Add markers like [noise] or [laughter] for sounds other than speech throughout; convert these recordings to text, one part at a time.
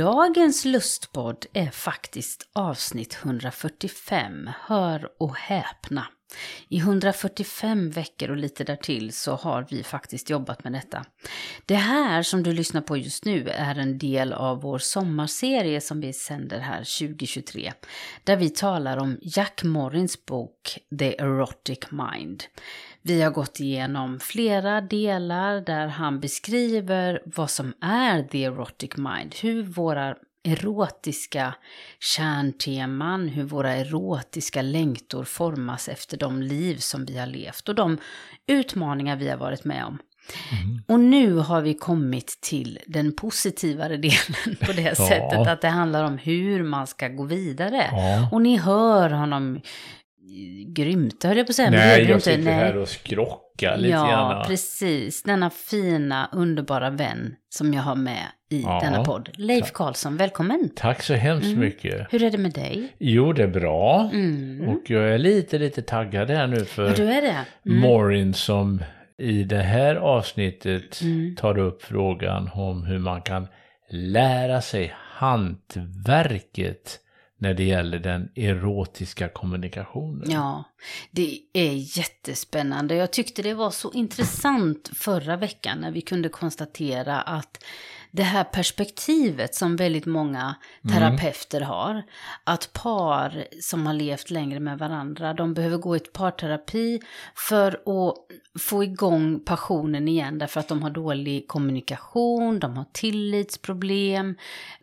Dagens lustpodd är faktiskt avsnitt 145. Hör och häpna. I 145 veckor och lite därtill så har vi faktiskt jobbat med detta. Det här som du lyssnar på just nu är en del av vår sommarserie som vi sänder här 2023. Där vi talar om Jack Morrins bok The Erotic Mind. Vi har gått igenom flera delar där han beskriver vad som är the erotic mind, hur våra erotiska kärnteman, hur våra erotiska längtor formas efter de liv som vi har levt och de utmaningar vi har varit med om. Mm. Och nu har vi kommit till den positivare [laughs] delen på det ja. sättet att det handlar om hur man ska gå vidare. Ja. Och ni hör honom grymta höll jag på att säga. Nej, jag sitter Nej. här och skrockar lite ja, grann. Ja, precis. Denna fina, underbara vän som jag har med i ja, denna podd. Leif Karlsson, välkommen. Tack så hemskt mm. mycket. Hur är det med dig? Jo, det är bra. Mm. Och jag är lite, lite taggad här nu för ja, du är det. Mm. Morin som i det här avsnittet mm. tar upp frågan om hur man kan lära sig hantverket när det gäller den erotiska kommunikationen. Ja, det är jättespännande. Jag tyckte det var så intressant förra veckan när vi kunde konstatera att det här perspektivet som väldigt många mm. terapeuter mm. har. Att par som har levt längre med varandra, de behöver gå i ett parterapi för att få igång passionen igen därför att de har dålig kommunikation, de har tillitsproblem,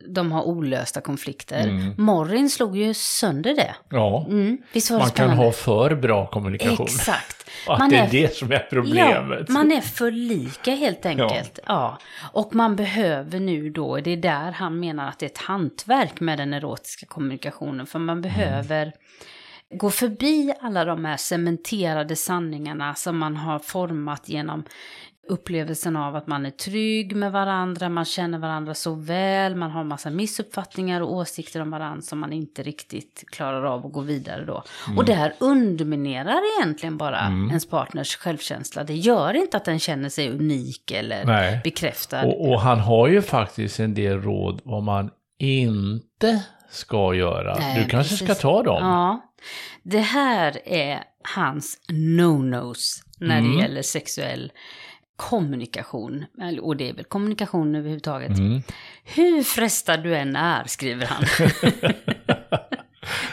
de har olösta konflikter. Mm. Morrin slog ju sönder det. Ja, mm. man kan ha för bra kommunikation. Exakt. [laughs] Att det är, är det som är problemet. Ja, man är för lika helt enkelt. Ja. ja. Och man behöver nu då, det är där han menar att det är ett hantverk med den erotiska kommunikationen. För man behöver mm gå förbi alla de här cementerade sanningarna som man har format genom upplevelsen av att man är trygg med varandra, man känner varandra så väl, man har massa missuppfattningar och åsikter om varandra som man inte riktigt klarar av att gå vidare då. Mm. Och det här underminerar egentligen bara mm. ens partners självkänsla. Det gör inte att den känner sig unik eller Nej. bekräftad. Och, och han har ju faktiskt en del råd vad man inte ska göra. Nej, du kanske precis. ska ta dem? Ja. Det här är hans no-nos när mm. det gäller sexuell kommunikation, och det är väl kommunikation överhuvudtaget. Mm. Hur frestad du än är, skriver han, [laughs]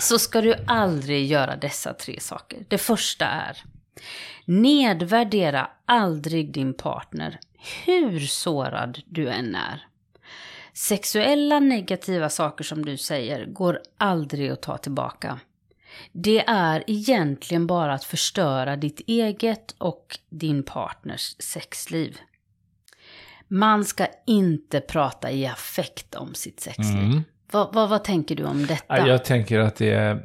så ska du aldrig göra dessa tre saker. Det första är, nedvärdera aldrig din partner, hur sårad du än är. Sexuella negativa saker som du säger går aldrig att ta tillbaka. Det är egentligen bara att förstöra ditt eget och din partners sexliv. Man ska inte prata i affekt om sitt sexliv. Mm. Vad, vad, vad, tänker du om detta? Jag tänker att det är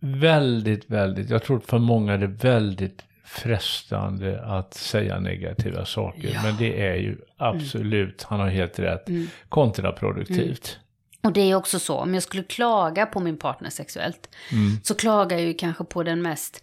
väldigt, väldigt, jag tror för många är det väldigt frestande att säga negativa saker. Ja. Men det är ju absolut, mm. han har helt rätt, mm. kontraproduktivt. Och det är också så, om jag skulle klaga på min partner sexuellt, mm. så klagar jag ju kanske på den mest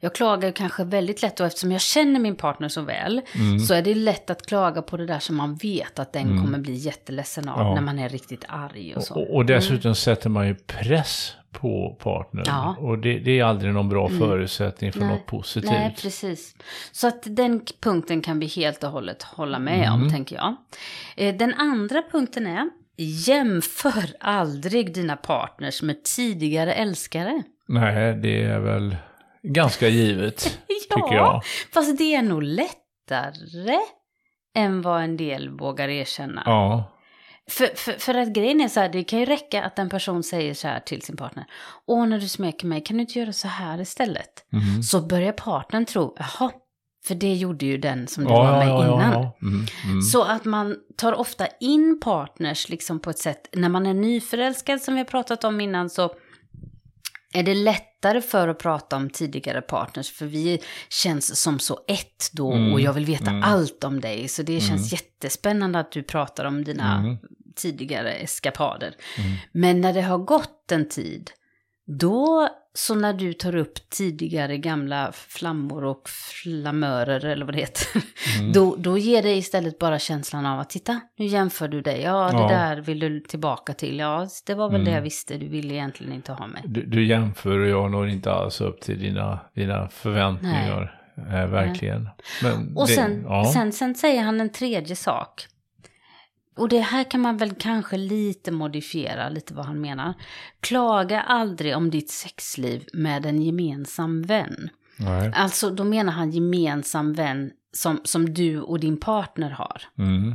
jag klagar ju kanske väldigt lätt och eftersom jag känner min partner så väl mm. så är det lätt att klaga på det där som man vet att den mm. kommer bli jätteledsen av ja. när man är riktigt arg och så. Och, och dessutom mm. sätter man ju press på partnern. Ja. Och det, det, är aldrig någon bra mm. förutsättning för Nej. något positivt. Nej, precis. Så att den punkten kan vi helt och hållet hålla med om, mm. tänker jag. Eh, den andra punkten är Jämför aldrig dina partners med tidigare älskare. Nej, det är väl ganska givet, [laughs] ja, tycker jag. Fast det är nog lättare än vad en del vågar erkänna. Ja. För, för, för att grejen är så här, det kan ju räcka att en person säger så här till sin partner. Åh, när du smeker mig, kan du inte göra så här istället? Mhm. Så börjar partnern tro, jaha, för det gjorde ju den som du Ja, var med ja, innan. ja. Mm, mm. Så att man tar ofta in partners liksom på ett sätt, när man är nyförälskad som vi har pratat om innan så är det lättare för att prata om tidigare partners för vi känns som så ett då Mm, och jag vill veta mm. allt om dig. Så det känns jättespännande att du pratar om dina Mm. tidigare eskapader. Mm. Men när det har gått en tid, då, så när du tar upp tidigare gamla flammor och flamörer eller vad det heter, Mm. då, då ger det istället bara känslan av att titta, nu jämför du dig, ja det Ja. där vill du tillbaka till, ja det var väl Mm. det jag visste, du ville egentligen inte ha mig. Du, du jämför och jag når inte alls upp till dina, dina förväntningar. Eh, verkligen. Men Och det- sen, ja. sen, sen säger han en tredje sak. Och det här kan man väl kanske lite modifiera, lite vad han menar. Klaga aldrig om ditt sexliv med en gemensam vän. Nej. Alltså, då menar han gemensam vän som, som du och din partner har. Mm.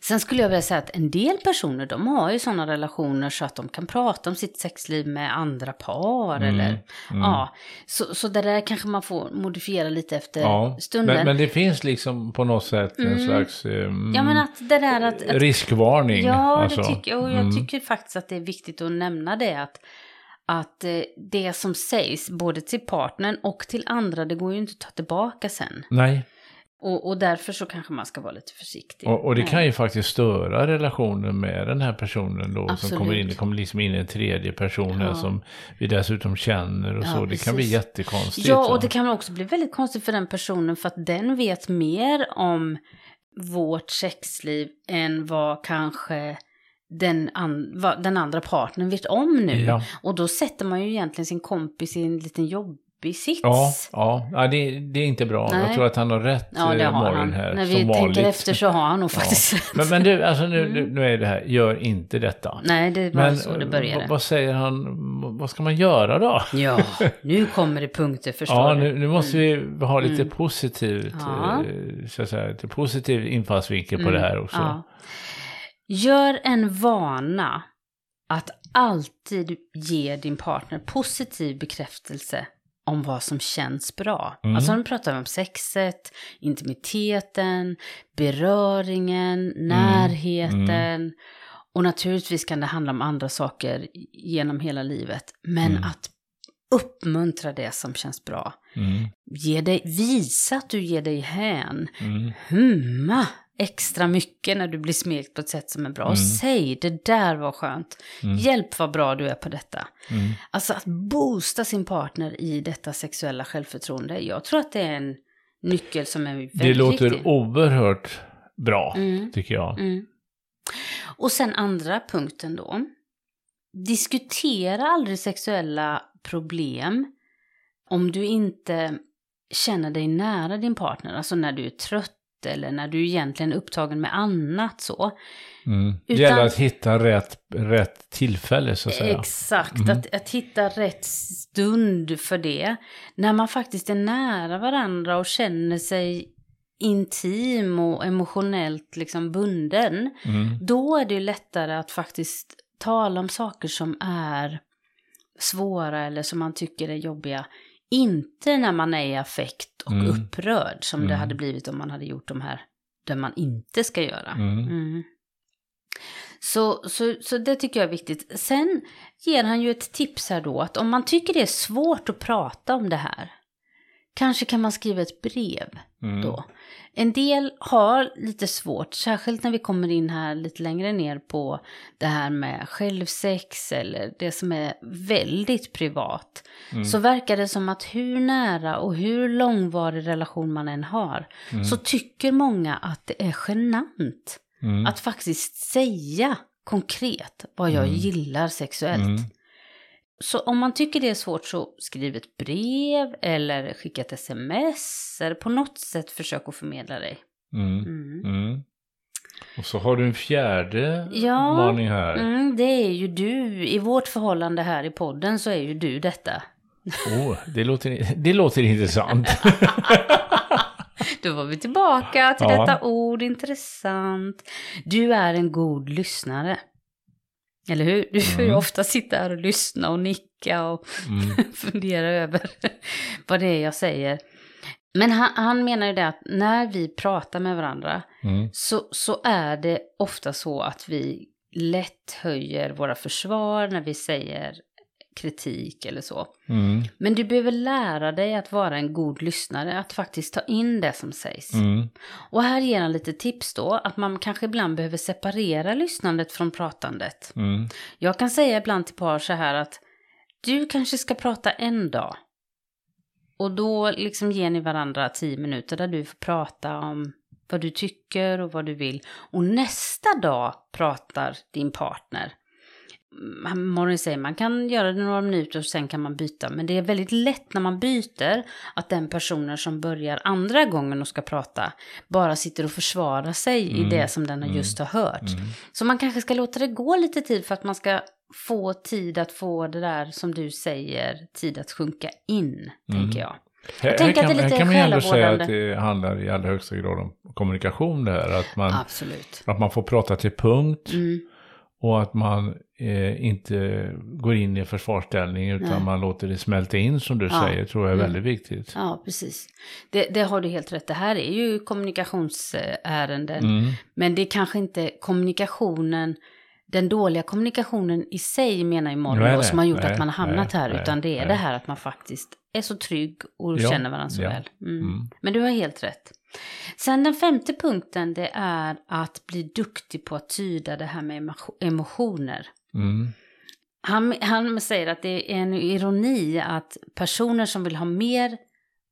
Sen skulle jag vilja säga att en del personer, de har ju sådana relationer så att de kan prata om sitt sexliv med andra par Mm, eller, mm. ja. Så, så det där kanske man får modifiera lite efter Ja, stunden. men, men det finns liksom på något sätt en Mm. slags eh, mm, Ja, men att det där att... att riskvarning. ja, alltså. det tycker jag. Och jag Mm. tycker faktiskt att det är viktigt att nämna det. Att, att eh, det som sägs, både till partnern och till andra, det går ju inte att ta tillbaka sen. Nej, Och, och därför så kanske man ska vara lite försiktig. och, och det kan ju faktiskt störa relationen med den här personen då som Absolut. kommer in. Det kommer liksom in en tredje person Ja. som vi dessutom känner och Ja, så. Det kan bli precis. jättekonstigt. Ja, och det kan också bli väldigt konstigt för den personen för att den vet mer om vårt sexliv än vad kanske den, an, den andra partnern vet om nu. Ja. Och då sätter man ju egentligen sin kompis i en liten jobbig sits. Ja, ja. ja det, det är inte bra. Nej. Jag tror att han har rätt, Ja, det eh, har Malin här. När vi tänker efter så har han nog [laughs] faktiskt rätt. Men, men du, alltså nu, Mm. nu, är det här, gör inte detta. Nej, det var Men så det eh, började. vad- säger han, vad ska man göra då? Ja, nu [laughs] kommer det punkter förstår Ja, du. nu, nu måste vi ha lite Mm. positivt, Ja. eh, så att säga, lite positiv infallsvinkel på Mm, det här också. Ja. Gör en vana att alltid ge din partner positiv bekräftelse om vad som känns bra. Mm. Alltså nu pratar om sexet, intimiteten, beröringen, närheten. Och naturligtvis kan det handla om andra saker genom hela livet. Men Mm. att uppmuntra det som känns bra. Mm, Ge dig, visa att du ger dig hän mm, humma extra mycket när du blir smekt på ett sätt som är bra. Och Mm. säg, det där var skönt. Mm. Hjälp vad bra du är på detta. mm. Alltså att boosta sin partner i detta sexuella självförtroende. Jag tror att det är en nyckel som är väldigt Det låter viktig. oerhört bra, Mm. tycker jag. Mm. Och sen andra punkten då. Diskutera aldrig sexuella problem om du inte känner dig nära din partner. Alltså när du är trött eller när du egentligen är upptagen med annat så. Mm. Det Utan- gäller att hitta rätt, rätt tillfälle, så att säga. Exakt, Mhm. att, att hitta rätt stund för det. När man faktiskt är nära varandra och känner sig intim och emotionellt liksom bunden. Mm. Då är det ju lättare att faktiskt tala om saker som är svåra eller som man tycker är jobbiga. Inte när man är i affekt och Mm. upprörd som det Mm. hade blivit om man hade gjort de här där man inte ska göra. Mm. Mm. Så, så, så det tycker jag är viktigt. Sen ger han ju ett tips här då att om man tycker det är svårt att prata om det här, kanske kan man skriva ett brev Mm. då. En del har lite svårt, särskilt när vi kommer in här lite längre ner på det här med självsex eller det som är väldigt privat. Mm. Så verkar det som att hur nära och hur långvarig relation man än har Mm. så tycker många att det är genant Mm. att faktiskt säga konkret vad jag Mm. gillar sexuellt. Så om man tycker det är svårt så skriv ett brev eller skicka ett sms eller på något sätt försök att förmedla dig. Mm. Mm. Mm. Och så har du en fjärde Ja. maning här. Mm, det är ju du, i vårt förhållande här i podden så är ju du detta. Åh, det, låter, det låter intressant. [laughs] Då var vi tillbaka till Ja. detta ord, intressant. Du är en god lyssnare. Eller hur? Du får ju Mm. ofta sitta här och lyssna och nicka och Mm. [laughs] fundera över vad det är jag säger. Men han, han menar ju det att när vi pratar med varandra Mm. så, så är det ofta så att vi lätt höjer våra försvar när vi säger kritik eller så. Mm. Men du behöver lära dig att vara en god lyssnare, att faktiskt ta in det som sägs. Mm. Och här ger han lite tips då, att man kanske ibland behöver separera lyssnandet från pratandet. Mm. Jag kan säga ibland till par så här att du kanske ska prata en dag. Och då liksom ger ni varandra tio minuter där du får prata om vad du tycker och vad du vill. Och nästa dag pratar din partner. Man, Morgon säger man kan göra det några minuter och sen kan man byta. Men det är väldigt lätt när man byter att den personen som börjar andra gången och ska prata bara sitter och försvarar sig i Mm. det som den har just har hört. Mm. Så man kanske ska låta det gå lite tid för att man ska få tid att få det där som du säger, tid att sjunka in, Mm. tänker jag. Här, här, tänker att kan, det är här lite kan man ändå säga att det handlar i allra högsta grad om kommunikation det här. Att man, Absolut. att man får prata till punkt Mm. Och att man eh, inte går in i försvarsställning utan Nej. man låter det smälta in som du Ja. säger tror jag är Mm. väldigt viktigt. Ja, precis. Det, det har du helt rätt. Det här är ju kommunikationsärenden. Mm. Men det är kanske inte kommunikationen, den dåliga kommunikationen i sig menar ju nej, som har gjort nej, att man har hamnat nej, här. nej, utan det är det här att man faktiskt är så trygg och Ja, känner varandra så ja. väl. Mm. Mm. Men du har helt rätt. Sen den femte punkten det är att bli duktig på att tyda det här med emo- emotioner. Mm. Han, han säger att det är en ironi att personer som vill ha mer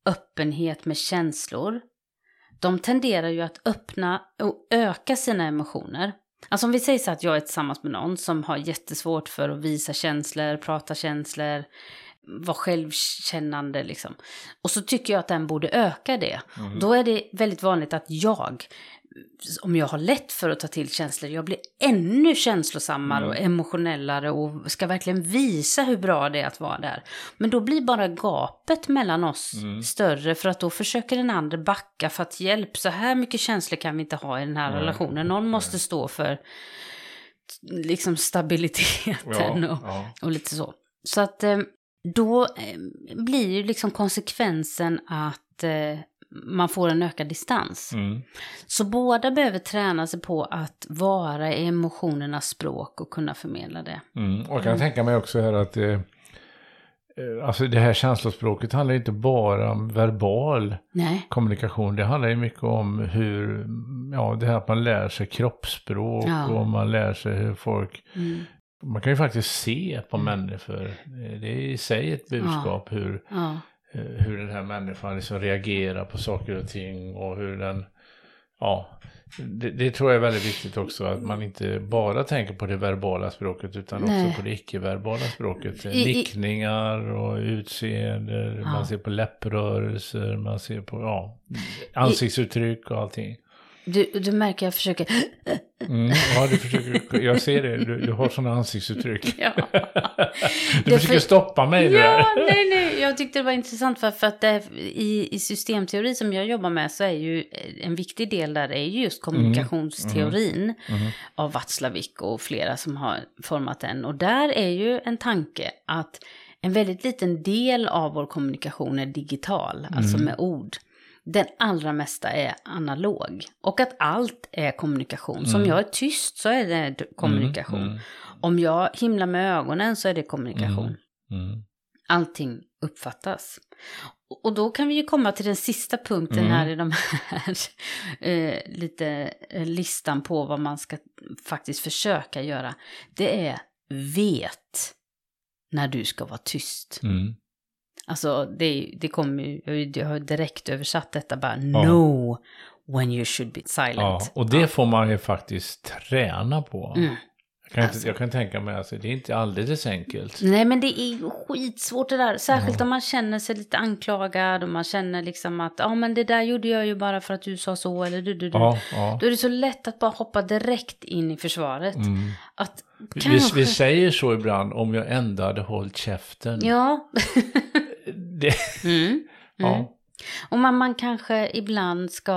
öppenhet med känslor, de tenderar ju att öppna och öka sina emotioner. Alltså om vi säger så att jag är tillsammans med någon som har jättesvårt för att visa känslor, prata känslor, vara självkännande liksom. Och så tycker jag att den borde öka det. Mm. Då är det väldigt vanligt att jag, om jag har lätt för att ta till känslor, jag blir ännu känslosammare Mm. och emotionellare och ska verkligen visa hur bra det är att vara där. Men då blir bara gapet mellan oss Mm. större för att då försöker den andra backa för att hjälp, så här mycket känslor kan vi inte ha i den här Nej. relationen. Någon måste stå för liksom stabiliteten Ja, och, ja. och lite så. Så att eh, då eh, blir ju liksom konsekvensen att eh, man får en ökad distans. Mm. Så båda behöver träna sig på att vara i emotionernas språk och kunna förmedla det. Mm. Och jag kan tänka mig också här att eh, eh, alltså det här känslospråket handlar inte bara om verbal Nej, kommunikation. Det handlar ju mycket om hur, ja det här att man lär sig kroppsspråk Ja. och man lär sig hur folk, mm. man kan ju faktiskt se på människor, Eh, det är i sig ett budskap hur, ja, hur den här människan liksom reagerar på saker och ting och hur den, ja, det, det tror jag är väldigt viktigt också att man inte bara tänker på det verbala språket utan Nej. också på det icke-verbala språket. I- i- Nickningar och utseende, Ja. man ser på läpprörelser, man ser på ja, ansiktsuttryck och allting. Du, du märker jag försöker... [laughs] Mm, ja, du försöker, jag ser det, du, du har sådana ansiktsuttryck. [laughs] Ja. [laughs] Du Det försöker för- stoppa mig där. Ja, nej, nej. Jag tyckte det var intressant för, för att det, i, i systemteori som jag jobbar med så är ju en viktig del där är ju just kommunikationsteorin Mhm. av Watzlawick och flera som har format den. Och där är ju en tanke att en väldigt liten del av vår kommunikation är digital, alltså med ord. Den allra mesta är analog. Och att allt är kommunikation. Så om jag är tyst så är det kommunikation. Mm, mm. Om jag himlar med ögonen så är det kommunikation. Mm. Allting uppfattas. Och- Och då kan vi ju komma till den sista punkten Mm. här i de här [laughs] eh, lite eh, listan på vad man ska faktiskt försöka göra. Det är vet när du ska vara tyst. Mm. Alltså det, det kommer ju, jag har direkt översatt detta bara, know when you should be silent. Ja, och det får man ju faktiskt träna på. Mm. Jag, kan inte, Alltså. jag kan tänka mig att alltså, det är inte alldeles enkelt. Nej men det är ju skitsvårt det där. Särskilt om man känner sig lite anklagad och man känner liksom att ja men det där gjorde jag ju bara för att du sa så eller du du du. Ja, ja. Då är det så lätt att bara hoppa direkt in i försvaret. Mm. Att Vi, kanske... vi säger så ibland, om jag ändå hade hållit käften. Ja. [laughs] [laughs] Det, mm. [laughs] ja. Och man, man kanske ibland ska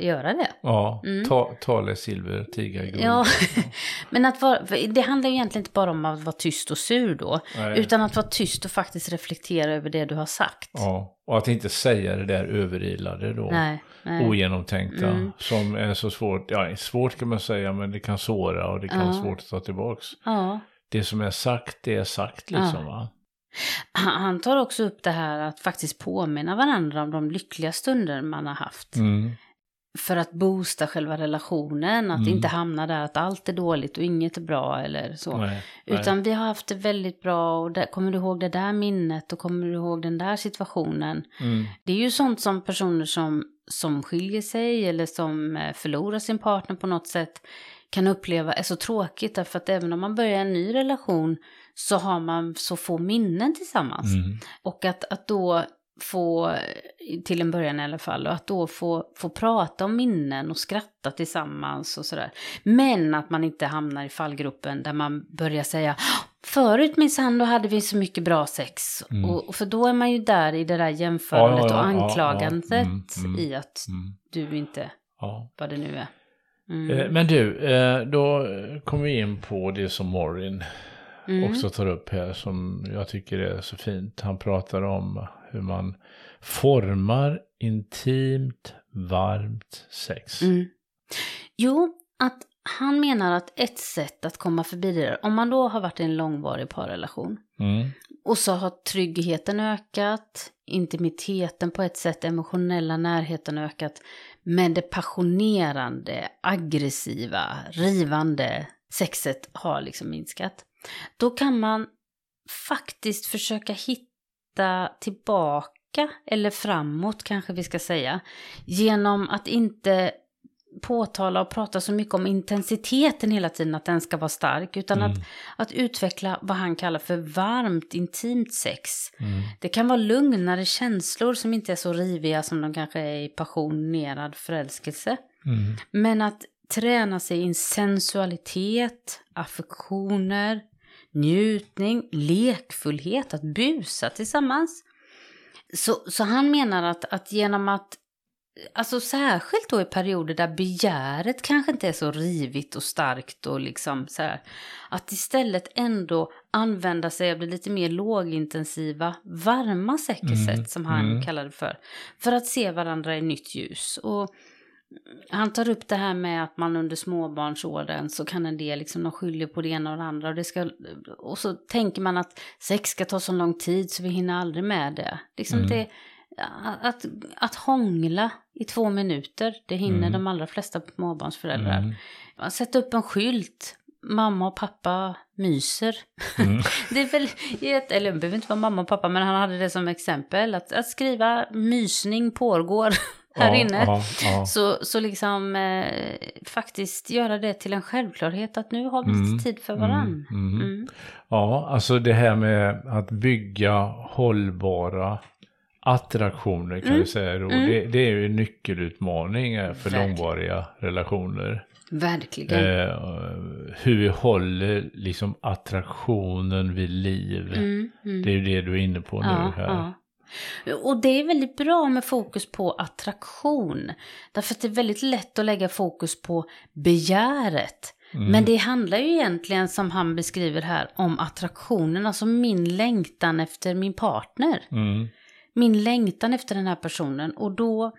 göra det. Ja, Mm. ta, tale silver, tiga guld. Ja, [laughs] men att vara, det handlar ju egentligen inte bara om att vara tyst och sur då. Nej. Utan att vara tyst och faktiskt reflektera över det du har sagt. Ja, och att inte säga det där överilade då. Nej, nej. Ogenomtänkta. Mm. Som är så svårt, ja svårt kan man säga men det kan såra och det kan vara Ja. svårt att ta tillbaks. Ja. Det som är sagt, det är sagt liksom va. Han tar också upp det här att faktiskt påminna varandra om de lyckliga stunder man har haft. Mm. För att boosta själva relationen, att Mm. inte hamna där att allt är dåligt och inget är bra eller så. Nej, nej. Utan vi har haft det väldigt bra och där, kommer du ihåg det där minnet och kommer du ihåg den där situationen. Mm. Det är ju sånt som personer som, som skiljer sig eller som eh, förlorar sin partner på något sätt kan uppleva är så tråkigt. Därför att även om man börjar en ny relation så har man så få minnen tillsammans. Mm. Och att, att då få, till en början i alla fall, och att då få, få prata om minnen och skratta tillsammans och sådär. Men att man inte hamnar i fallgruppen där man börjar säga Förut minsann, då hade vi så mycket bra sex. Mm. Och, och för då är man ju där i det där jämförandet Ja, ja, ja, och anklagandet ja. Mm, mm. i att Mm. du inte, vad det nu är. Mm. Eh, Men du, eh, då kommer vi in på det som Morin Mm. också tar upp här som jag tycker är så fint. Han pratar om hur man formar intimt, varmt sex. Mm. Jo, att han menar att ett sätt att komma förbi det där, om man då har varit i en långvarig parrelation Mm. och så har tryggheten ökat, intimiteten på ett sätt, emotionella närheten ökat, men det passionerande, aggressiva, rivande sexet har liksom minskat. Då kan man faktiskt försöka hitta tillbaka, eller framåt kanske vi ska säga, genom att inte påtala och prata så mycket om intensiteten hela tiden, att den ska vara stark, utan Mm. att, att utveckla vad han kallar för varmt, intimt sex. Mm. Det kan vara lugnare känslor som inte är så riviga som de kanske är i passionerad förälskelse. Mm. Men att träna sig i en sensualitet, affektioner, njutning, lekfullhet, att busa tillsammans. Så, så han menar att, att genom att, alltså särskilt då i perioder där begäret kanske inte är så rivigt och starkt och liksom så här, att istället ändå använda sig av det lite mer lågintensiva, varma säkerhet Mm, som han mm. kallar det för. För att se varandra i nytt ljus. Och han tar upp det här med att man under småbarnsåren så kan en del liksom, de skyller på det ena och det andra. Och, det ska, och så tänker man att sex ska ta så lång tid så vi hinner aldrig med det. Liksom Mm. det att, att hångla i två minuter, det hinner Mm. de allra flesta småbarnsföräldrar. Mm. Sätta upp en skylt, mamma och pappa myser. Mm. [laughs] Det är väl, ett- eller det behöver inte vara mamma och pappa, men han hade det som exempel. Att, att skriva mysning pågår här ja, inne. Ja, ja. Så, så liksom eh, faktiskt göra det till en självklarhet att nu har vi Mm, tid för varann. mm, mm. Mm. ja, alltså det här med att bygga hållbara attraktioner kan Mm, vi säga då. mm. Det, det är ju en nyckelutmaning eh, för Verkligen. långvariga relationer. Verkligen. Eh, hur vi håller liksom attraktionen vid liv. Mm, mm. Det är ju det du är inne på nu här. Och det är väldigt bra med fokus på attraktion. Därför att det är väldigt lätt att lägga fokus på begäret. Mm. Men det handlar ju egentligen, som han beskriver här, om attraktionen. Alltså min längtan efter min partner. Mm. Min längtan efter den här personen. Och då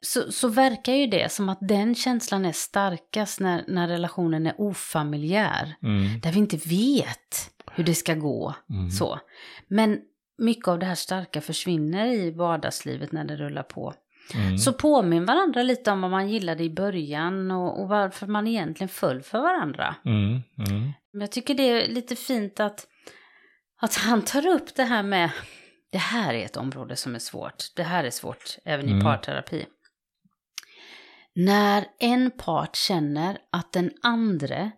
så, så verkar ju det som att den känslan är starkast när, när relationen är ofamiljär. Mm. Där vi inte vet hur det ska gå. Mm. Så. Men mycket av det här starka försvinner i vardagslivet när det rullar på. Mm. Så påminn varandra lite om vad man gillade i början och, och varför man egentligen föll för varandra. Mm. Mm. Jag tycker det är lite fint att, att han tar upp det här med det här är ett område som är svårt. Det här är svårt även i Mm. parterapi. När en part känner att den andra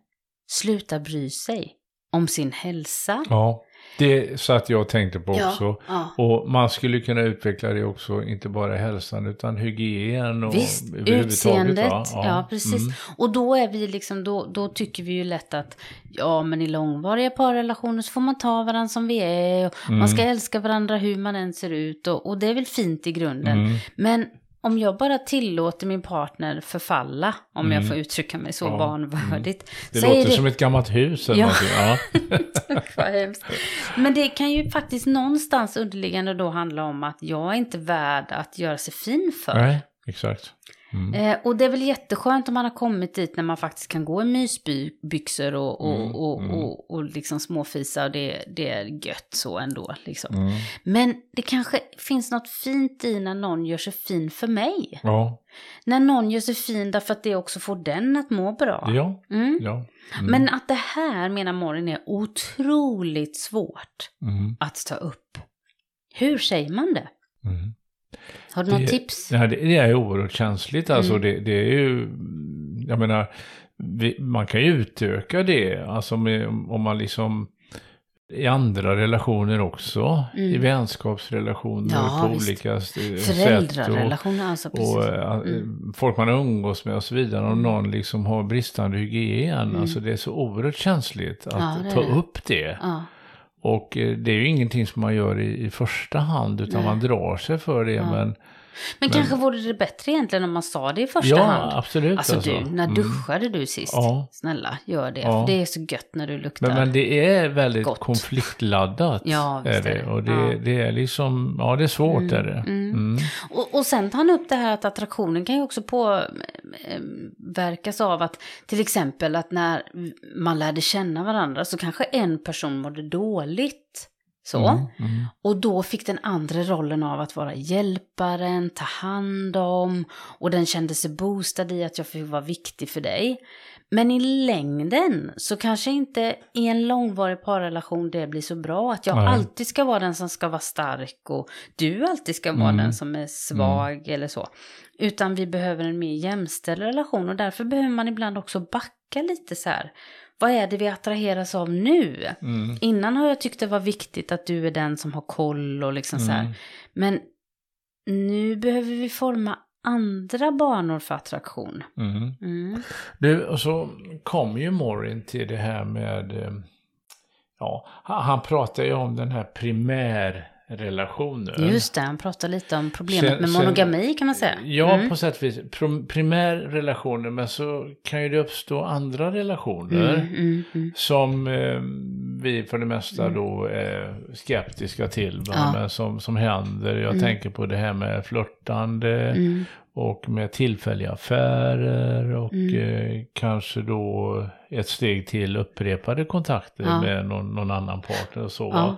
slutar bry sig om sin hälsa, Ja. Det satt jag och tänkte på Ja, också. ja. Och man skulle kunna utveckla det också, inte bara hälsan, utan hygien och Visst, utseendet. va? Ja, precis. Mm. Och då är vi liksom, då, då tycker vi ju lätt att, ja men i långvariga parrelationer så får man ta varandra som vi är. Mm. Man ska älska varandra hur man än ser ut. Och, och det är väl fint i grunden. Mm. Men om jag bara tillåter min partner förfalla, om jag får uttrycka mig så Mm. Ja, vanvördigt. Det så låter det, som ett gammalt hus eller Ja. någonting. Ja. [laughs] Vad hemskt. Men det kan ju faktiskt någonstans underliggande då handla om att jag är inte värd att göra sig fin för. Nej, exakt. Mm. Eh, och det är väl jätteskönt om man har kommit dit när man faktiskt kan gå i mysbyxor och, och, Mm, och, mm. och, och liksom småfisa och det, det är gött så ändå. Liksom. Mm. Men det kanske finns något fint i när någon gör sig fin för mig. Ja, När någon gör sig fin därför att det också får den att må bra. ja, Mm. ja. Men att det här, menar Morin, är otroligt svårt att ta upp. Hur säger man det? Mm. Har du något Det- tips? Ja, det, det är oerhört känsligt. Alltså Mm. det, det är ju, jag menar, vi, man kan ju utöka det. Alltså med, om man liksom, i andra relationer också. Mm. I vänskapsrelationer Ja, på visst. olika sätt. Och, alltså precis. och äh, Mm. folk man umgås med och så vidare. Om någon liksom har bristande hygien. Mm. Alltså det är så oerhört känsligt att Ja, ta upp det. Ja. Och eh, det är ju ingenting som man gör i, i första hand. Utan Nej. man drar sig för det. Ja. Men, Men, kanske vore det bättre egentligen om man sa det i första ja, hand. absolut. Alltså du, när Mm. duschade du sist? Ja. Snälla, gör det. Ja. För det är så gött när du luktar. Men, men det är väldigt Gott. konfliktladdat. Ja, visst är det. Och det, Ja. det är liksom, ja det är svårt Mm, är det. mm. Mm. Och, och sen tar han upp det här att attraktionen kan ju också påverkas av att till exempel att när man lärde känna varandra så kanske en person mådde dåligt. Så. Mm, mm. Och då fick den andra rollen av att vara hjälparen, ta hand om och den kände sig boostad i att jag fick vara viktig för dig. Men i längden så kanske inte i en långvarig parrelation det blir så bra. Att jag Nej. alltid ska vara den som ska vara stark och du alltid ska vara Mm. den som är svag eller så. Utan vi behöver en mer jämställd relation och därför behöver man ibland också backa lite så här. Vad är det vi attraheras av nu? Mm. Innan har jag tyckt det var viktigt att du är den som har koll och liksom så här. Mm. Men nu behöver vi forma andra banor för attraktion. Mm. Mm. Du, och så kom ju Morin till det här med, eh, ja, han pratar ju om den här primärrelationen. Just det, han pratar lite om problemet Sen- med sen- monogami kan man säga. Ja, Mm. på sätt och vis. Prim- Primärrelationer, men så kan ju det uppstå andra relationer. Mm, mm, mm. Som eh, vi för det mesta då är skeptiska till. Va? Ja. Men som, som händer. Jag Mm. tänker på det här med flörtande Mm. och med tillfälliga affärer och Mm. eh, kanske då ett steg till upprepade kontakter Ja. med någon, någon annan partner och så. Ja.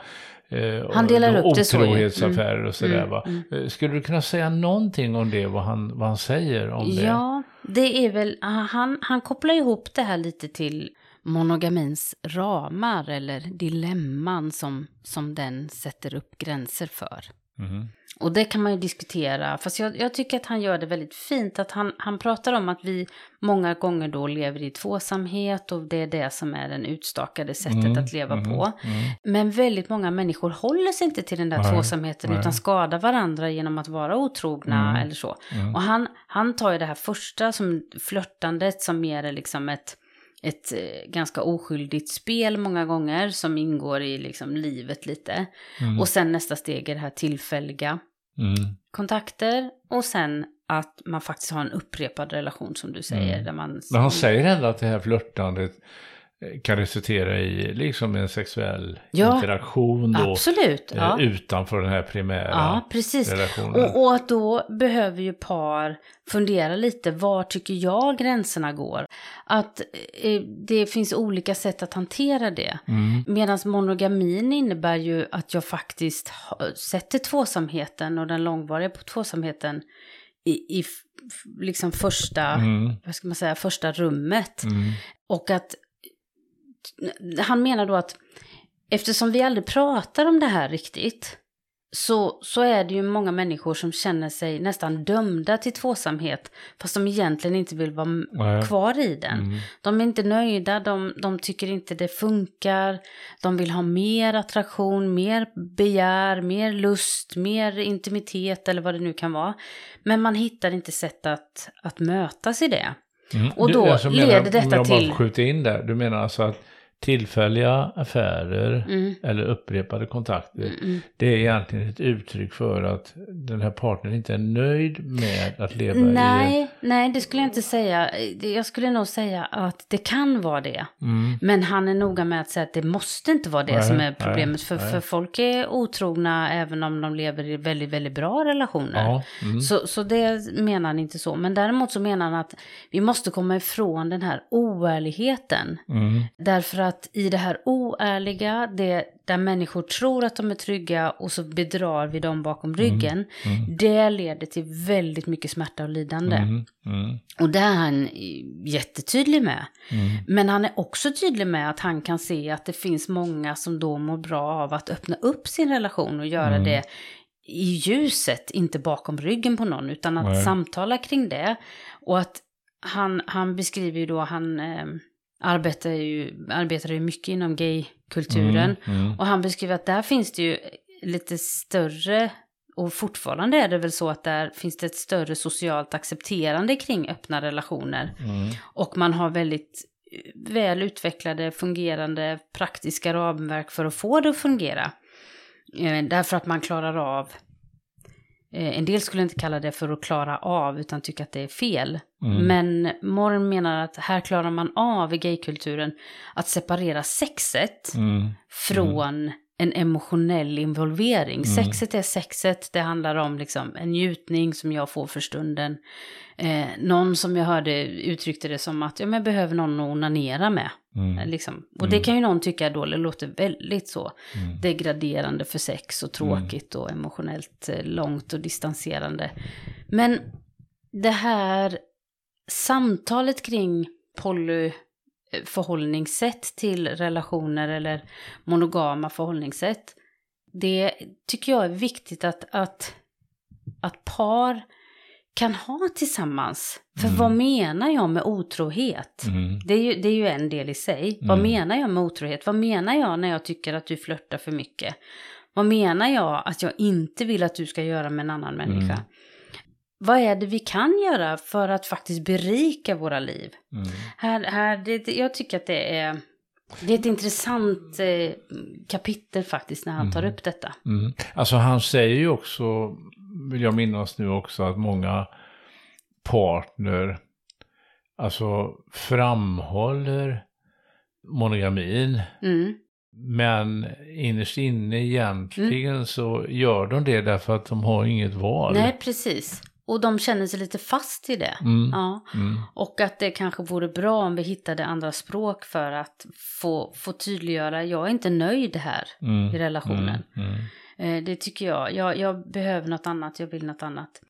Eh, Han delar upp det så. Otrohetsaffärer och sådär Mm, va. mm. Eh, Skulle du kunna säga någonting om det, vad han, vad han säger om det? Ja, det är väl, han, han kopplar ihop det här lite till monogamins ramar eller dilemman som, som den sätter upp gränser för. Mhm. Och det kan man ju diskutera, fast jag, jag tycker att han gör det väldigt fint. Att han, han pratar om att vi många gånger då lever i tvåsamhet och det är det som är den utstakade sättet Mm, att leva mm, på. mm. Men väldigt många människor håller sig inte till den där Nej, tvåsamheten nej. utan skadar varandra genom att vara otrogna Mm, eller så. mm. Och han, han tar ju det här första som flörtandet som mer är liksom ett, ett eh, ganska oskyldigt spel många gånger som ingår i liksom livet lite. Mm. Och sen nästa steg är det här tillfälliga Mm. kontakter och sen att man faktiskt har en upprepad relation som du säger. Mm. Där man, Men han säger ändå att det här flörtandet kan resultera i liksom en sexuell Ja, interaktion då. Absolut, eh, ja. Utanför den här primära Ja, precis. relationen. Och, och att då behöver ju par fundera lite, var tycker jag gränserna går? Att eh, det finns olika sätt att hantera det. Mm. Medan monogamin innebär ju att jag faktiskt sätter tvåsamheten och den långvariga på tvåsamheten i, i liksom första, Mm. vad ska man säga, första rummet. Mm. Och att han menar då att eftersom vi aldrig pratar om det här riktigt så, så är det ju många människor som känner sig nästan dömda till tvåsamhet. Fast de egentligen inte vill vara Nej. kvar i den. Mm. De är inte nöjda, de, de tycker inte det funkar. De vill ha mer attraktion, mer begär, mer lust, mer intimitet eller vad det nu kan vara. Men man hittar inte sätt att, att mötas i det. Mm. Och Du, då alltså, leder menar, detta om jag bara till- skjuta in där. Du menar alltså att tillfälliga affärer Mm. eller upprepade kontakter, Mm. det är egentligen ett uttryck för att den här partnern inte är nöjd med att leva i... Nej, nej, det skulle jag inte säga. Jag skulle nog säga att det kan vara det. Mm. Men han är noga med att säga att det måste inte vara det Nej, som är nej, problemet. för, nej. för folk är otrogna även om de lever i väldigt, väldigt bra relationer. Ja, mm. Så, så det menar han inte så. Men däremot så menar han att vi måste komma ifrån den här oärligheten. Mm. Därför att i det här oärliga, det, där människor tror att de är trygga och så bedrar vi dem bakom ryggen. mm. Det leder till väldigt mycket smärta och lidande. Mm. Mm. Och det är han jättetydlig med. Mm. Men han är också tydlig med att han kan se att det finns många som då mår bra av att öppna upp sin relation och göra Mm. det i ljuset, inte bakom ryggen på någon, utan att Nej. samtala kring det. Och att han, han beskriver ju då, han eh, arbetar ju, arbetar ju mycket inom gaykulturen. Mm. Mm. Och han beskriver att där finns det ju lite större, och fortfarande är det väl så att där finns det ett större socialt accepterande kring öppna relationer. Mm. Och man har väldigt eh, väl utvecklade, fungerande, praktiska ramverk för att få det att fungera. Eh, därför att man klarar av, en del skulle inte kalla det för att klara av, utan tycka att det är fel. Mm. Men Morn menar att här klarar man av i gaykulturen att separera sexet Mm. från en emotionell involvering. Mm. Sexet är sexet, det handlar om liksom en njutning som jag får för stunden. Eh, någon som jag hörde uttryckte det som att ja, men jag behöver någon att onanera med. Eh, Mm. Liksom. Och det kan ju någon tycka då, det låter väldigt så Mm. degraderande för sex och tråkigt och emotionellt eh, långt och distanserande. Men det här samtalet kring polyförhållningssätt till relationer eller monogama förhållningssätt. Det tycker jag är viktigt att, att, att par kan ha tillsammans. För Mm. vad menar jag med otrohet? Mm. Det är, ju, det är ju en del i sig. Vad Mm. menar jag med otrohet? Vad menar jag när jag tycker att du flörtar för mycket? Vad menar jag att jag inte vill att du ska göra med en annan människa? Mm. Vad är det vi kan göra för att faktiskt berika våra liv? Mm. Här, här, det, jag tycker att det är, det är ett intressant eh, kapitel faktiskt när han tar Mm. upp detta. Mm. Alltså han säger ju också, vill jag minnas nu också, att många partner alltså framhåller monogamin. Mm. Men innerst inne egentligen så gör de det därför att de har inget val. Nej, precis. Och de känner sig lite fast i det. Mm. Ja. Mm. Och att det kanske vore bra om vi hittade andra språk för att få, få tydliggöra, jag är inte nöjd här Mm. i relationen. Mm. Mm. Eh, det tycker jag. jag. Jag behöver något annat, jag vill något annat.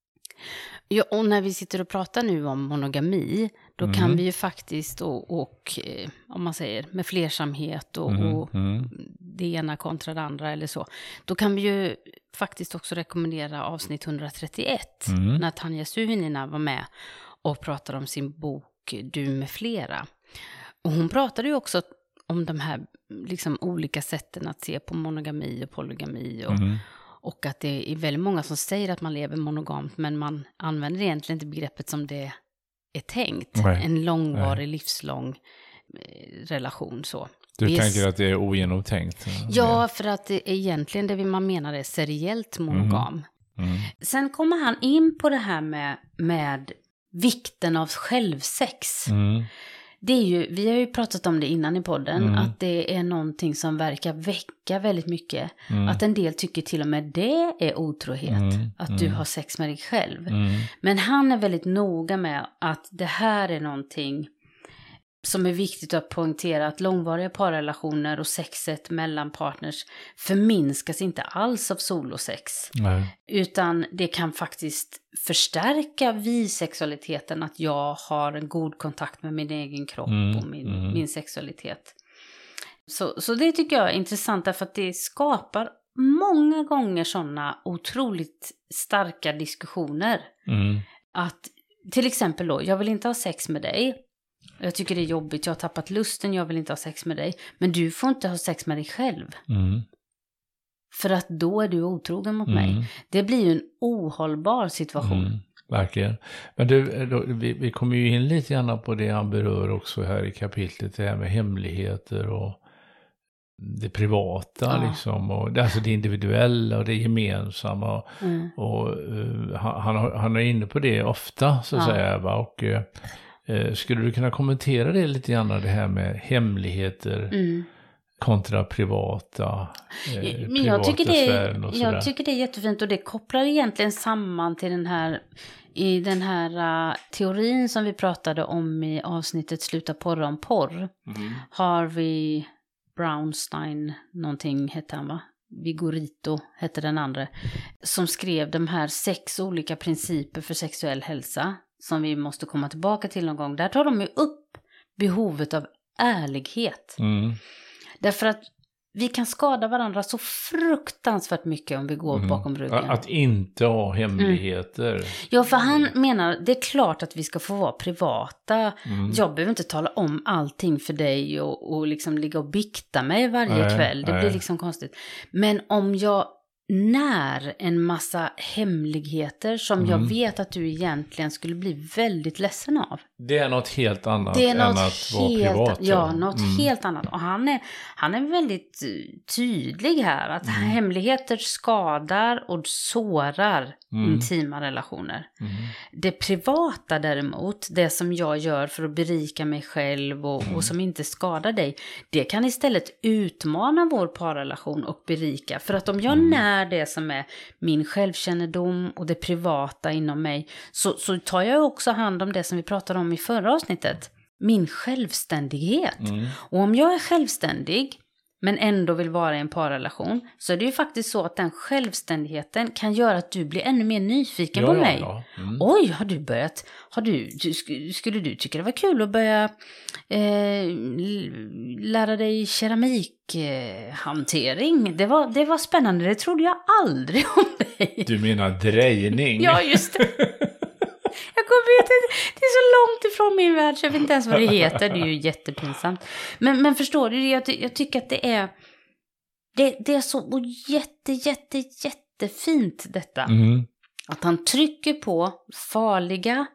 Ja, och när vi sitter och pratar nu om monogami, då Mm. kan vi ju faktiskt, och, och eh, om man säger med flersamhet och, Mm. och det ena kontra det andra eller så, då kan vi ju faktiskt också rekommendera avsnitt 131, Mm. när Tanja Suvinina var med och pratade om sin bok Du med flera. Och hon pratade ju också om de här liksom, olika sätten att se på monogami och polygami och, Mm. och att det är väldigt många som säger att man lever monogamt, men man använder egentligen inte begreppet som det är tänkt. Nej. En långvarig, livslång eh, relation så. Du Vi är tänker att det är ogenomtänkt? Ja, för att det egentligen det man menar är seriellt monogam. Mm. Sen kommer han in på det här med, med vikten av självsex. Mm. Det är ju, vi har ju pratat om det innan i podden, Mm. att det är någonting som verkar väcka väldigt mycket. Mm. Att en del tycker till och med det är otrohet, Mm, att du mm. har sex med dig själv. Mm. Men han är väldigt noga med att det här är någonting som är viktigt att poängtera att långvariga parrelationer och sexet mellan partners förminskas inte alls av solosex. Nej. Utan det kan faktiskt förstärka bisexualiteten att jag har en god kontakt med min egen kropp Mm, och min, mm. min sexualitet. Så, så det tycker jag är intressant därför att det skapar många gånger sådana otroligt starka diskussioner. Mm. Att till exempel då, jag vill inte ha sex med dig. Jag tycker det är jobbigt, jag har tappat lusten, jag vill inte ha sex med dig. Men du får inte ha sex med dig själv. Mm. För att då är du otrogen mot Mm. mig. Det blir ju en ohållbar situation. Mm, verkligen. Men du, då, vi, vi kommer ju in lite grann på det han berör också här i kapitlet, det här med hemligheter och det privata Ja. liksom. Och, det- alltså det individuella och det gemensamma. Mm. och eh, han, han, han är inne på det ofta så att Ja. säga. Va? Och, eh, eh, skulle du kunna kommentera det lite grann, det här med hemligheter Mm. kontra privata, eh, Men jag tycker, privata det, sfären och jag tycker det är jättefint och det kopplar egentligen samman till den här i den här uh, teorin som vi pratade om i avsnittet Sluta porra om porr. Mm. Harvey Brownstein, någonting hette han va? Vigorito hette den andra. Som skrev de här sex olika principer för sexuell hälsa. Som vi måste komma tillbaka till någon gång. Där tar de ju upp behovet av ärlighet. Mm. Därför att vi kan skada varandra så fruktansvärt mycket om vi går Mm. bakom ryggen. Att inte ha hemligheter. Ja, för han menar, det är klart att vi ska få vara privata. Mm. Jag behöver inte tala om allting för dig och, och liksom ligga och bikta mig varje Nej, kväll. Det nej. blir liksom konstigt. Men om jag när en massa hemligheter som jag Mm. vet att du egentligen skulle bli väldigt ledsen av. Det är något helt annat Det är än något att vara privat. ja, något Mm. helt annat. Och han är, han är väldigt eh, tydlig här. Att Mm. hemligheter skadar och sårar Mm. intima relationer. Mm. Det privata däremot, det som jag gör för att berika mig själv och, Mm. och som inte skadar dig, det kan istället utmana vår parrelation och berika. För att om jag Mm. När det som är min självkännedom och det privata inom mig, så, så tar jag också hand om det som vi pratade om i förra avsnittet, min självständighet. Mm. Och om jag är självständig, men ändå vill vara i en parrelation, så är det ju faktiskt så att den självständigheten kan göra att du blir ännu mer nyfiken på Ja, ja, mig. ja. Mm. Oj, har du börjat? Har du, du, sk- skulle du tycka det var kul att börja eh, lära dig keramikhantering? Hantering? det, var, det var spännande, det trodde jag aldrig om dig. Du menar drejning? Ja, just det. [laughs] Jag kommer vet inte, det är så långt ifrån min värld så jag vet inte ens vad det heter. Det är ju jättepinsamt. Men, men förstår du, jag, jag tycker att det är, det, det är så jätte, jätte, jättefint detta. Mm. Att han trycker på farliga,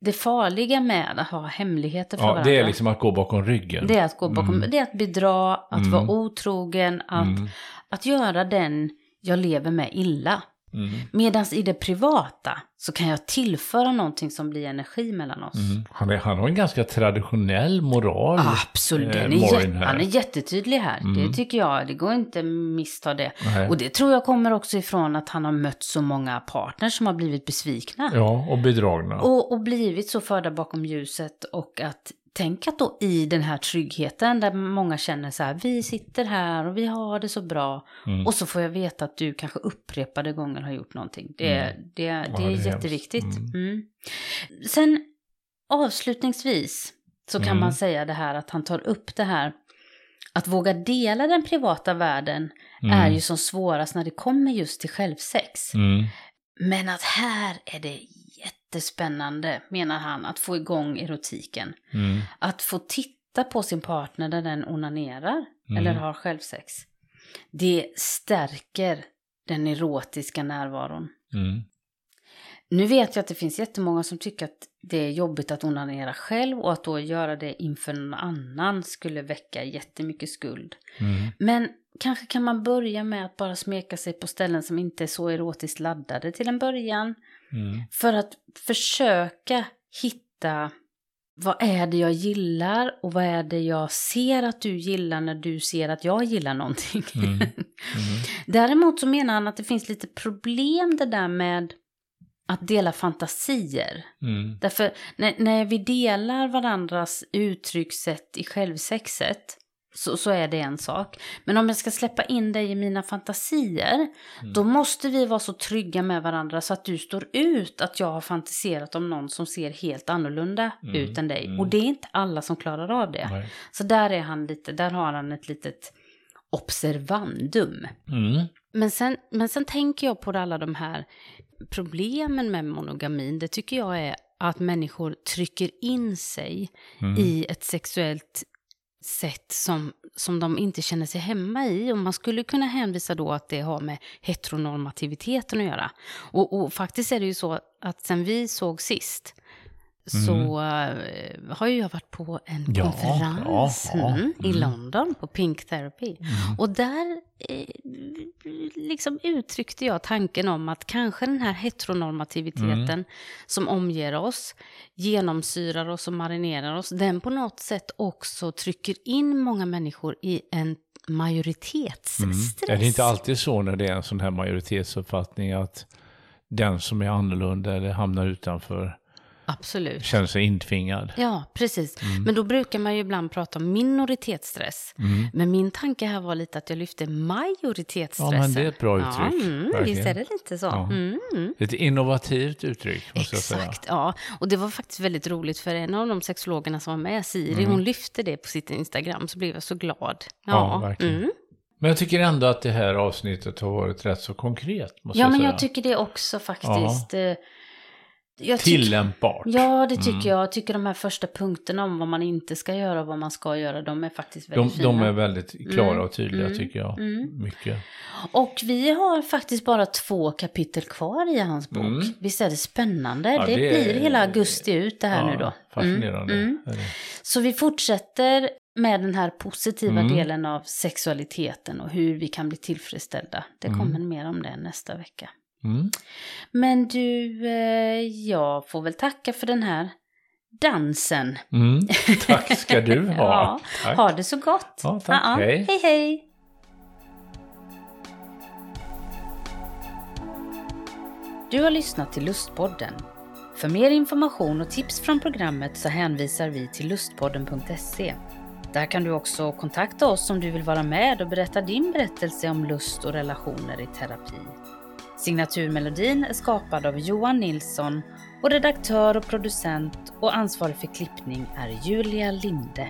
det farliga med att ha hemligheter för Ja, varandra. det är liksom att gå bakom ryggen. Det är att gå bakom, Mm. det är att bedra, att Mm. vara otrogen, att, Mm. att göra den jag lever med illa. Mm. Medan i det privata så kan jag tillföra någonting som blir energi mellan oss. Mm. Han, är, han har en ganska traditionell moral. Absolut, eh, den är jät- han är jättetydlig här. Mm. Det tycker jag, det går inte att missta det. Nej. Och det tror jag kommer också ifrån att han har mött så många partners som har blivit besvikna. Ja, och bedragna. Och, och blivit så förda bakom ljuset och att tänka då i den här tryggheten där många känner så här, vi sitter här och vi har det så bra. Mm. Och så får jag veta att du kanske upprepade gånger har gjort någonting. Det, Mm. det, det det är jätteviktigt. hemskt. Mm. Sen avslutningsvis så kan Mm. man säga det här att han tar upp det här att våga dela den privata världen Mm. är ju som svårast när det kommer just till självsex. Mm. Men att här är det jättespännande, menar han, att få igång erotiken. Mm. Att få titta på sin partner när den onanerar Mm. eller har självsex. Det stärker den erotiska närvaron. Mm. Nu vet jag att det finns jättemånga som tycker att det är jobbigt att onanera själv och att då göra det inför någon annan skulle väcka jättemycket skuld. Mm. Men kanske kan man börja med att bara smeka sig på ställen som inte är så erotiskt laddade till en början. Mm. För att försöka hitta vad är det jag gillar och vad är det jag ser att du gillar när du ser att jag gillar någonting. Mm. Mm. [laughs] Däremot så menar han att det finns lite problem det där med att dela fantasier. Mm. Därför när, när vi delar varandras uttryckssätt i självsexet så, så är det en sak. Men om jag ska släppa in dig i mina fantasier, då måste vi vara så trygga med varandra så att du står ut att jag har fantiserat om någon som ser helt annorlunda Mm, ut än dig. mm. Och det är inte alla som klarar av det. Nej. Så där är han lite, där har han ett litet observandum. Mm. Men sen, men sen tänker jag på alla de här problemen med monogamin. Det tycker jag är att människor trycker in sig Mm. i ett sexuellt sätt som, som de inte känner sig hemma i. Och man skulle kunna hänvisa då att det har med heteronormativiteten att göra. Och, och faktiskt är det ju så att sen vi såg sist så eh, har ju jag varit på en Mm. Ja, konferens ja, ja. mm, i Mm. London på Pink Therapy. Och där eh, liksom uttryckte jag tanken om att kanske den här heteronormativiteten Mm. som omger oss, genomsyrar oss och marinerar oss, den på något sätt också trycker in många människor i en majoritetsstress. Mm. Är det inte alltid så när det är en sån här majoritetsuppfattning att den som är annorlunda eller hamnar utanför Absolut. känner sig intvingad? Ja, precis. Mm. Men då brukar man ju ibland prata om minoritetsstress. Men min tanke här var lite att jag lyfte majoritetsstressen. Ja, men det är ett bra uttryck, Ja, mm, visst är det lite så. Ja. Mm, mm. Ett innovativt uttryck, måste jag säga. Exakt, ja. Och det var faktiskt väldigt roligt för en av de sexologerna som var med, Siri, hon lyfte det på sitt Instagram, så blev jag så glad. Mm. Ja, verkligen. Mm. Men jag tycker ändå att det här avsnittet har varit rätt så konkret, måste Ja, jag men säga. jag tycker det också faktiskt. eh, Jag Tillämpbart. Ja, det tycker Mm. jag. Jag tycker de här första punkterna om vad man inte ska göra och vad man ska göra, de är faktiskt De, väldigt fina. de är väldigt klara Mm, och tydliga, mm, tycker jag. mm. Mycket. Och vi har faktiskt bara två kapitel kvar i hans bok. Mm. Visst är det spännande? Ja, det, det är- blir hela augusti ut det här Ja, nu då. Fascinerande. Mm, mm. är det. Så vi fortsätter med den här positiva Mm. delen av sexualiteten och hur vi kan bli tillfredsställda. Det Mm. kommer mer om det nästa vecka. Mm. Men du, eh, jag får väl tacka för den här dansen. Mm. [laughs] Tack ska du ha. ja, Tack. ha det så gott. Ja, tack. Ja, Hej. hej, hej. Du har lyssnat till Lustpodden. För mer information och tips från programmet så hänvisar vi till lustpodden.se. Där kan du också kontakta oss om du vill vara med och berätta din berättelse om lust och relationer i terapi. Signaturmelodin är skapad av Johan Nilsson och redaktör och producent och ansvarig för klippning är Julia Linde.